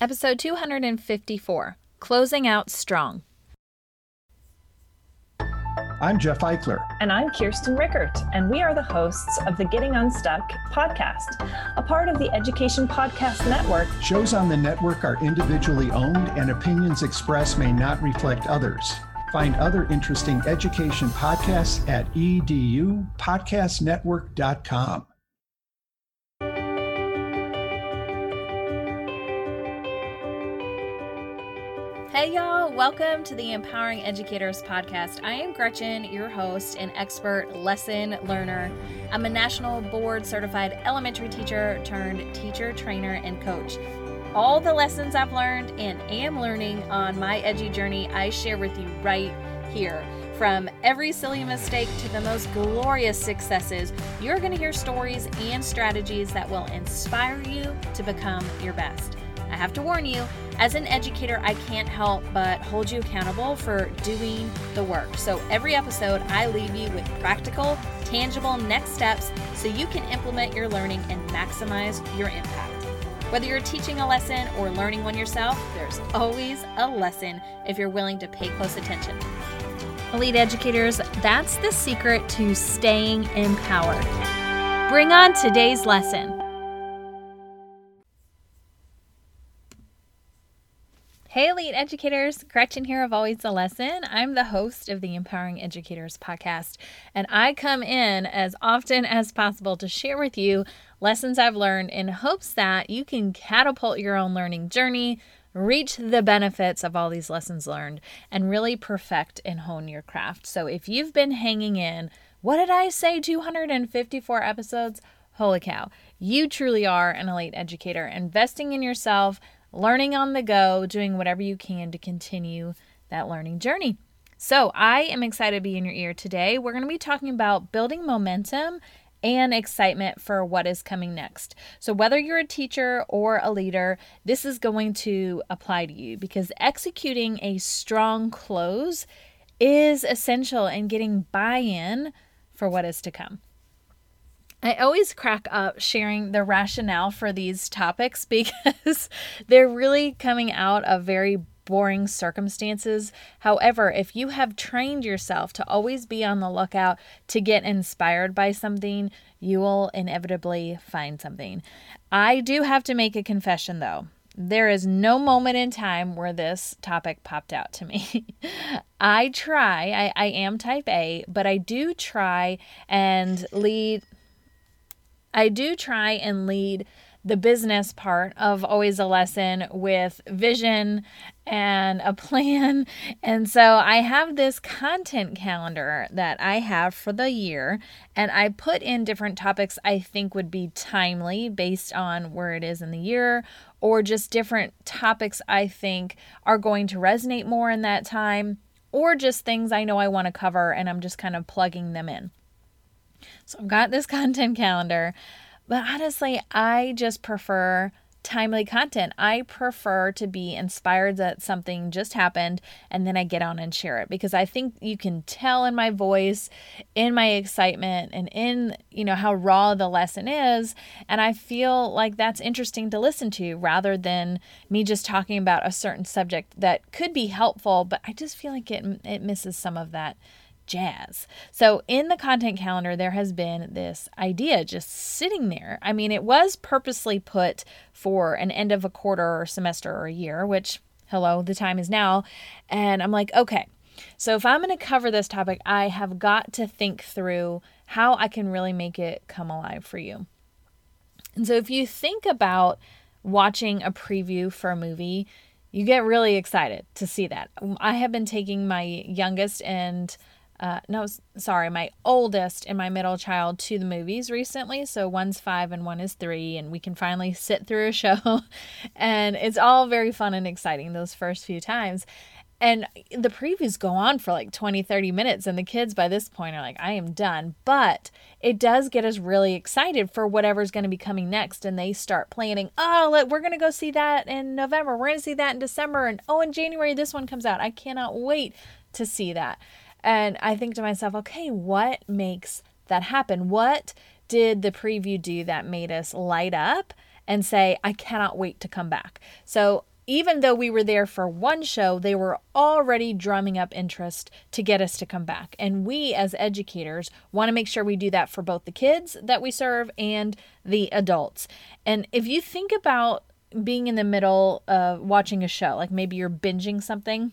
Episode 254 Closing Out Strong. I'm Jeff Eichler. And I'm Kirsten Rickert, and we are the hosts of the Getting Unstuck podcast, a part of the Education Podcast Network. Shows on the network are individually owned, and opinions expressed may not reflect others. Find other interesting education podcasts at edupodcastnetwork.com. Hey, y'all, welcome to the Empowering Educators Podcast. I am Gretchen, your host and expert lesson learner. I'm a national board certified elementary teacher turned teacher, trainer, and coach. All the lessons I've learned and am learning on my edgy journey, I share with you right here. From every silly mistake to the most glorious successes, you're going to hear stories and strategies that will inspire you to become your best. I have to warn you, as an educator, I can't help but hold you accountable for doing the work. So every episode, I leave you with practical, tangible next steps so you can implement your learning and maximize your impact. Whether you're teaching a lesson or learning one yourself, there's always a lesson if you're willing to pay close attention. Elite educators, that's the secret to staying empowered. Bring on today's lesson. Hey, Elite Educators, Gretchen here of Always a Lesson. I'm the host of the Empowering Educators podcast, and I come in as often as possible to share with you lessons I've learned in hopes that you can catapult your own learning journey, reach the benefits of all these lessons learned, and really perfect and hone your craft. So if you've been hanging in, what did I say, 254 episodes? Holy cow, you truly are an elite educator, investing in yourself learning on the go, doing whatever you can to continue that learning journey. So, I am excited to be in your ear today. We're going to be talking about building momentum and excitement for what is coming next. So, whether you're a teacher or a leader, this is going to apply to you because executing a strong close is essential in getting buy in for what is to come. I always crack up sharing the rationale for these topics because they're really coming out of very boring circumstances. However, if you have trained yourself to always be on the lookout to get inspired by something, you will inevitably find something. I do have to make a confession though. There is no moment in time where this topic popped out to me. I try, I, I am type A, but I do try and lead I do try and lead the business part of always a lesson with vision and a plan. And so I have this content calendar that I have for the year, and I put in different topics I think would be timely based on where it is in the year, or just different topics I think are going to resonate more in that time, or just things I know I want to cover and I'm just kind of plugging them in. So I've got this content calendar, but honestly, I just prefer timely content. I prefer to be inspired that something just happened and then I get on and share it because I think you can tell in my voice, in my excitement and in, you know, how raw the lesson is, and I feel like that's interesting to listen to rather than me just talking about a certain subject that could be helpful, but I just feel like it it misses some of that jazz. So, in the content calendar, there has been this idea just sitting there. I mean, it was purposely put for an end of a quarter or semester or a year, which, hello, the time is now. And I'm like, okay, so if I'm going to cover this topic, I have got to think through how I can really make it come alive for you. And so, if you think about watching a preview for a movie, you get really excited to see that. I have been taking my youngest and uh, no, sorry, my oldest and my middle child to the movies recently. So one's five and one is three, and we can finally sit through a show. and it's all very fun and exciting those first few times. And the previews go on for like 20, 30 minutes, and the kids by this point are like, I am done. But it does get us really excited for whatever's going to be coming next. And they start planning, oh, let, we're going to go see that in November. We're going to see that in December. And oh, in January, this one comes out. I cannot wait to see that. And I think to myself, okay, what makes that happen? What did the preview do that made us light up and say, I cannot wait to come back. So even though we were there for one show, they were already drumming up interest to get us to come back. And we, as educators, want to make sure we do that for both the kids that we serve and the adults. And if you think about being in the middle of watching a show, like maybe you're binging something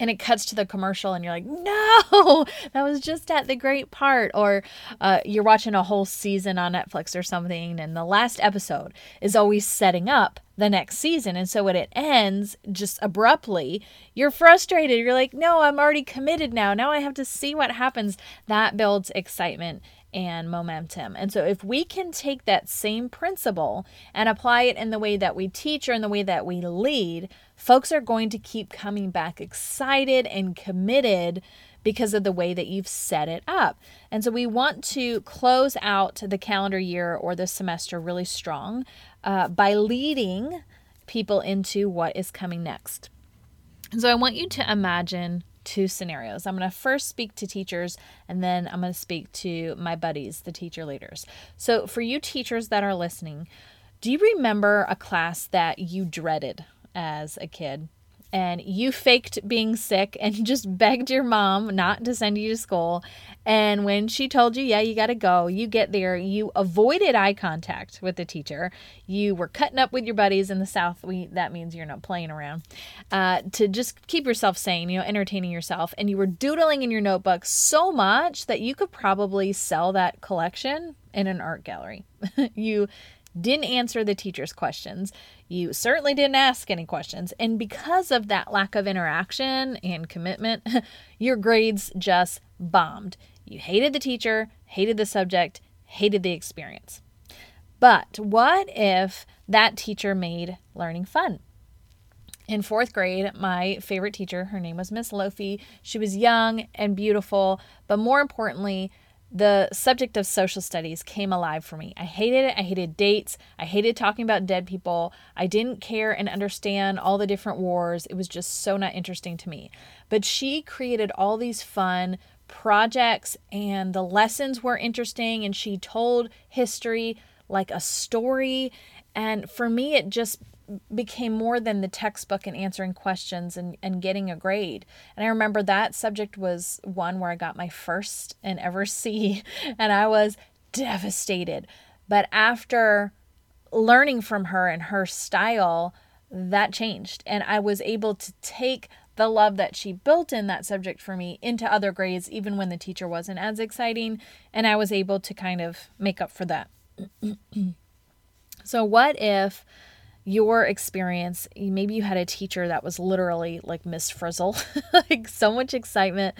and it cuts to the commercial and you're like no that was just at the great part. Or uh, you're watching a whole season on netflix or something and the last episode is always setting up the next season. And so when it ends just abruptly you're frustrated. You're like no i'm already committed now. Now i have to see what happens. That builds excitement and momentum. And so, if we can take that same principle and apply it in the way that we teach or in the way that we lead, folks are going to keep coming back excited and committed because of the way that you've set it up. And so, we want to close out the calendar year or the semester really strong uh, by leading people into what is coming next. And so, I want you to imagine two scenarios. I'm going to first speak to teachers and then I'm going to speak to my buddies, the teacher leaders. So, for you teachers that are listening, do you remember a class that you dreaded as a kid? And you faked being sick and just begged your mom not to send you to school. And when she told you, yeah, you got to go, you get there, you avoided eye contact with the teacher. You were cutting up with your buddies in the South. We, that means you're not playing around uh, to just keep yourself sane, you know, entertaining yourself. And you were doodling in your notebook so much that you could probably sell that collection in an art gallery. you didn't answer the teacher's questions. You certainly didn't ask any questions. And because of that lack of interaction and commitment, your grades just bombed. You hated the teacher, hated the subject, hated the experience. But what if that teacher made learning fun? In fourth grade, my favorite teacher, her name was Miss Lofi. She was young and beautiful, but more importantly, the subject of social studies came alive for me. I hated it. I hated dates. I hated talking about dead people. I didn't care and understand all the different wars. It was just so not interesting to me. But she created all these fun projects, and the lessons were interesting, and she told history like a story. And for me, it just became more than the textbook and answering questions and, and getting a grade. And I remember that subject was one where I got my first and ever C, and I was devastated. But after learning from her and her style, that changed. And I was able to take the love that she built in that subject for me into other grades, even when the teacher wasn't as exciting. And I was able to kind of make up for that. so, what if your experience maybe you had a teacher that was literally like miss frizzle like so much excitement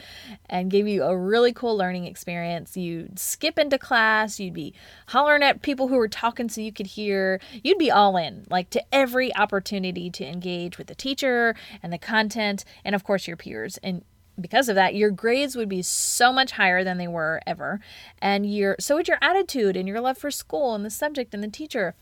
and gave you a really cool learning experience you'd skip into class you'd be hollering at people who were talking so you could hear you'd be all in like to every opportunity to engage with the teacher and the content and of course your peers and because of that, your grades would be so much higher than they were ever. And your so would your attitude and your love for school and the subject and the teacher.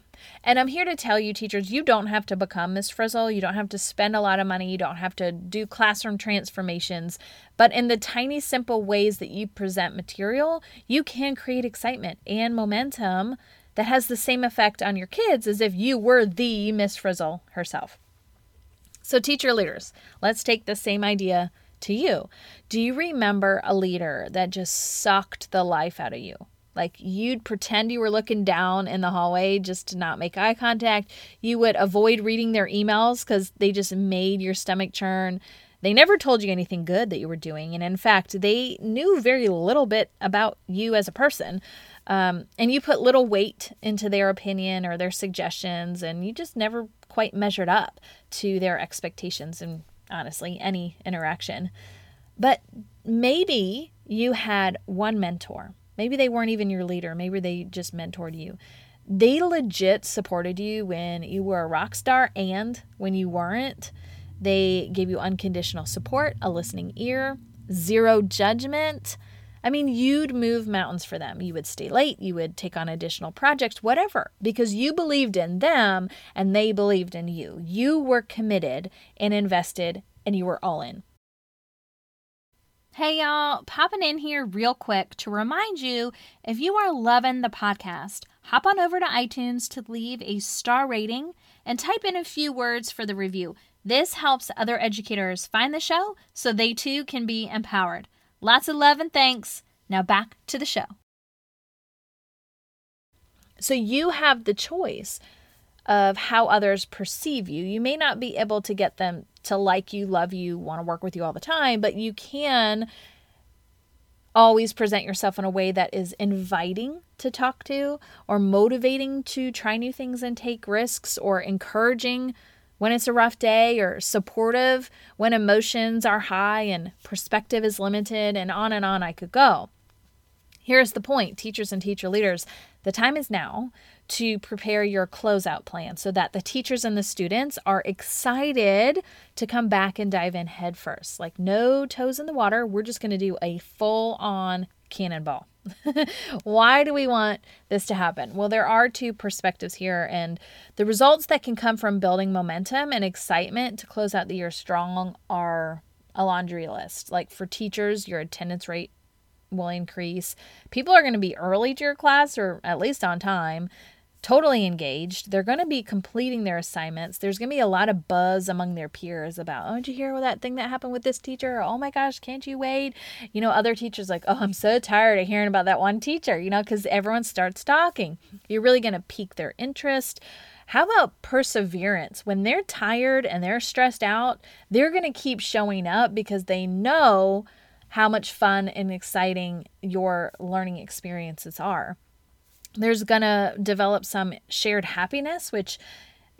And I'm here to tell you, teachers, you don't have to become Miss Frizzle. You don't have to spend a lot of money. You don't have to do classroom transformations. But in the tiny, simple ways that you present material, you can create excitement and momentum that has the same effect on your kids as if you were the Miss Frizzle herself. So, teacher leaders, let's take the same idea to you. Do you remember a leader that just sucked the life out of you? Like you'd pretend you were looking down in the hallway just to not make eye contact. You would avoid reading their emails because they just made your stomach churn. They never told you anything good that you were doing. And in fact, they knew very little bit about you as a person. Um, and you put little weight into their opinion or their suggestions, and you just never quite measured up to their expectations and honestly, any interaction. But maybe you had one mentor Maybe they weren't even your leader. Maybe they just mentored you. They legit supported you when you were a rock star and when you weren't. They gave you unconditional support, a listening ear, zero judgment. I mean, you'd move mountains for them. You would stay late, you would take on additional projects, whatever, because you believed in them and they believed in you. You were committed and invested and you were all in. Hey y'all, popping in here real quick to remind you if you are loving the podcast, hop on over to iTunes to leave a star rating and type in a few words for the review. This helps other educators find the show so they too can be empowered. Lots of love and thanks. Now back to the show. So you have the choice of how others perceive you. You may not be able to get them to like you, love you, want to work with you all the time, but you can always present yourself in a way that is inviting to talk to or motivating to try new things and take risks or encouraging when it's a rough day or supportive when emotions are high and perspective is limited and on and on I could go. Here's the point, teachers and teacher leaders, the time is now to prepare your closeout plan so that the teachers and the students are excited to come back and dive in head first. Like no toes in the water. We're just going to do a full on cannonball. Why do we want this to happen? Well, there are two perspectives here, and the results that can come from building momentum and excitement to close out the year strong are a laundry list. Like for teachers, your attendance rate will increase. People are going to be early to your class or at least on time totally engaged. They're going to be completing their assignments. There's going to be a lot of buzz among their peers about, oh, did you hear that thing that happened with this teacher? Oh my gosh, can't you wait? You know, other teachers like, oh, I'm so tired of hearing about that one teacher, you know, because everyone starts talking. You're really going to pique their interest. How about perseverance? When they're tired and they're stressed out, they're going to keep showing up because they know how much fun and exciting your learning experiences are. There's going to develop some shared happiness, which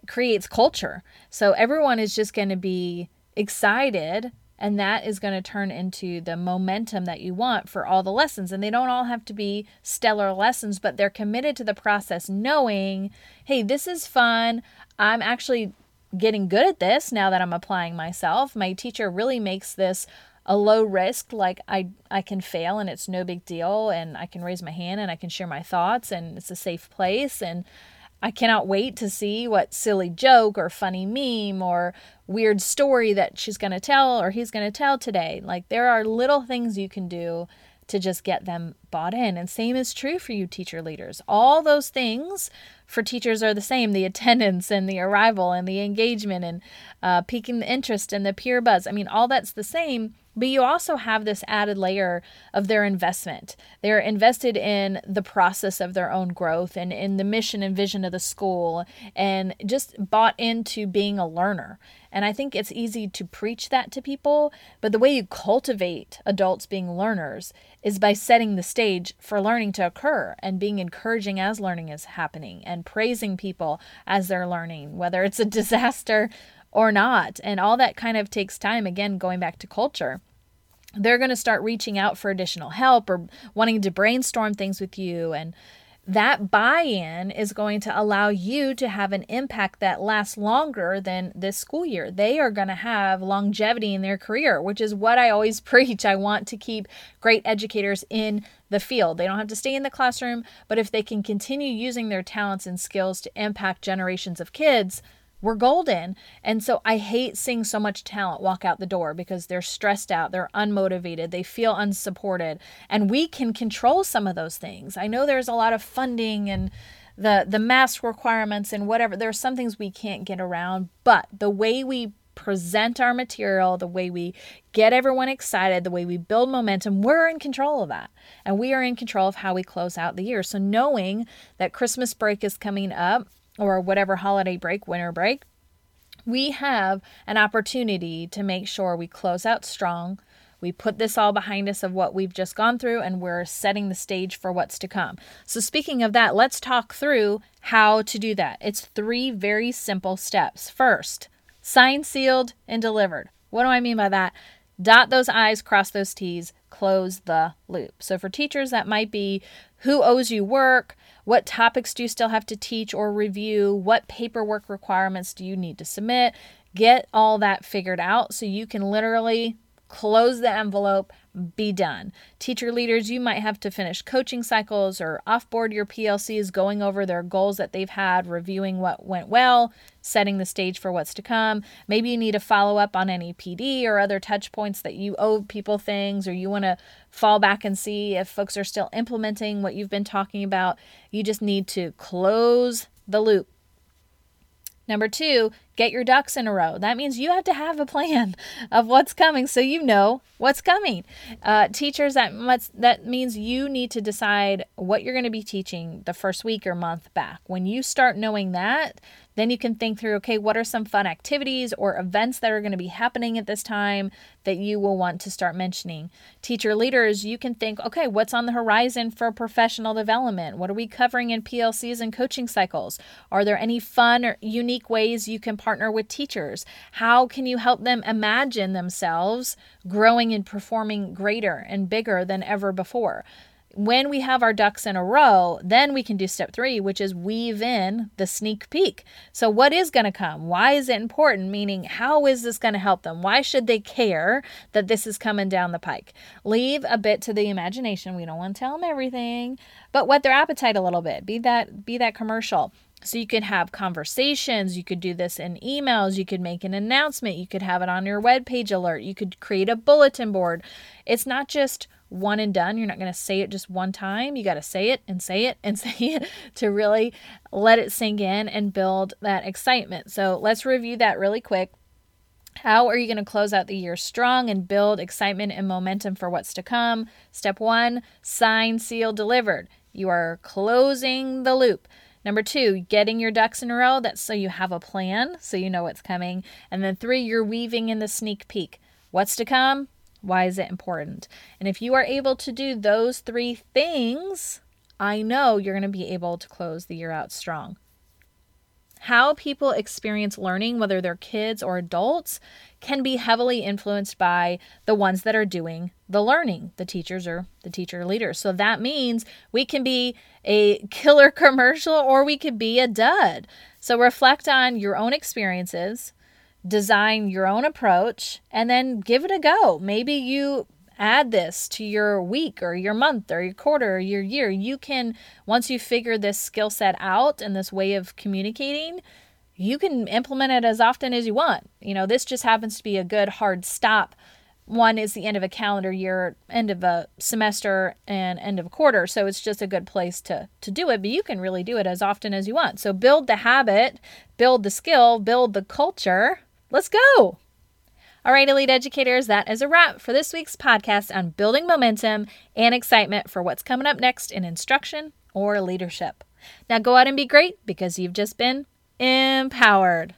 creates culture. So everyone is just going to be excited and that is going to turn into the momentum that you want for all the lessons. And they don't all have to be stellar lessons but they're committed to the process knowing hey this is fun. I'm actually getting good at this now that i'm applying myself. My teacher really makes this a low risk like I I can fail and it's no big deal and I can raise my hand and I can share my thoughts and it's a safe place and I cannot wait to see what silly joke or funny meme or weird story that she's going to tell or he's going to tell today. Like there are little things you can do to just get them bought in. And same is true for you teacher leaders. All those things for teachers are the same the attendance and the arrival and the engagement and uh, piquing the interest and the peer buzz. I mean, all that's the same. But you also have this added layer of their investment. They're invested in the process of their own growth and in the mission and vision of the school and just bought into being a learner. And I think it's easy to preach that to people, but the way you cultivate adults being learners is by setting the stage for learning to occur and being encouraging as learning is happening and praising people as they're learning, whether it's a disaster or not. And all that kind of takes time, again, going back to culture they're going to start reaching out for additional help or wanting to brainstorm things with you and that buy in is going to allow you to have an impact that lasts longer than this school year. They are going to have longevity in their career, which is what I always preach. I want to keep great educators in the field. They don't have to stay in the classroom, but if they can continue using their talents and skills to impact generations of kids, we're golden. And so I hate seeing so much talent walk out the door because they're stressed out, they're unmotivated, they feel unsupported. And we can control some of those things. I know there's a lot of funding and the the mask requirements and whatever. There are some things we can't get around, but the way we present our material, the way we get everyone excited, the way we build momentum, we're in control of that. And we are in control of how we close out the year. So knowing that Christmas break is coming up, or whatever holiday break, winter break, we have an opportunity to make sure we close out strong. We put this all behind us of what we've just gone through, and we're setting the stage for what's to come. So, speaking of that, let's talk through how to do that. It's three very simple steps. First, signed, sealed, and delivered. What do I mean by that? Dot those I's, cross those T's, close the loop. So, for teachers, that might be who owes you work, what topics do you still have to teach or review? What paperwork requirements do you need to submit? Get all that figured out so you can literally close the envelope, be done. Teacher leaders, you might have to finish coaching cycles or offboard your PLCs, going over their goals that they've had, reviewing what went well, setting the stage for what's to come. Maybe you need to follow up on any PD or other touch points that you owe people things, or you want to fall back and see if folks are still implementing what you've been talking about. You just need to close the loop. Number two, get your ducks in a row. That means you have to have a plan of what's coming so you know what's coming. Uh, teachers, that, must, that means you need to decide what you're going to be teaching the first week or month back. When you start knowing that, then you can think through okay, what are some fun activities or events that are going to be happening at this time that you will want to start mentioning? Teacher leaders, you can think okay, what's on the horizon for professional development? What are we covering in PLCs and coaching cycles? Are there any fun or unique ways you can partner with teachers? How can you help them imagine themselves growing and performing greater and bigger than ever before? When we have our ducks in a row, then we can do step three, which is weave in the sneak peek. So, what is going to come? Why is it important? Meaning, how is this going to help them? Why should they care that this is coming down the pike? Leave a bit to the imagination. We don't want to tell them everything, but whet their appetite a little bit. Be that be that commercial. So you could have conversations, you could do this in emails, you could make an announcement, you could have it on your web page alert, you could create a bulletin board. It's not just one and done. You're not going to say it just one time. You got to say it and say it and say it to really let it sink in and build that excitement. So let's review that really quick. How are you going to close out the year strong and build excitement and momentum for what's to come? Step one sign, seal, delivered. You are closing the loop. Number two, getting your ducks in a row. That's so you have a plan, so you know what's coming. And then three, you're weaving in the sneak peek. What's to come? Why is it important? And if you are able to do those three things, I know you're going to be able to close the year out strong. How people experience learning, whether they're kids or adults, can be heavily influenced by the ones that are doing the learning, the teachers or the teacher leaders. So that means we can be a killer commercial or we could be a dud. So reflect on your own experiences design your own approach and then give it a go. Maybe you add this to your week or your month or your quarter or your year. You can, once you figure this skill set out and this way of communicating, you can implement it as often as you want. You know, this just happens to be a good hard stop. One is the end of a calendar year, end of a semester, and end of a quarter. So it's just a good place to, to do it, but you can really do it as often as you want. So build the habit, build the skill, build the culture Let's go! All right, Elite Educators, that is a wrap for this week's podcast on building momentum and excitement for what's coming up next in instruction or leadership. Now go out and be great because you've just been empowered.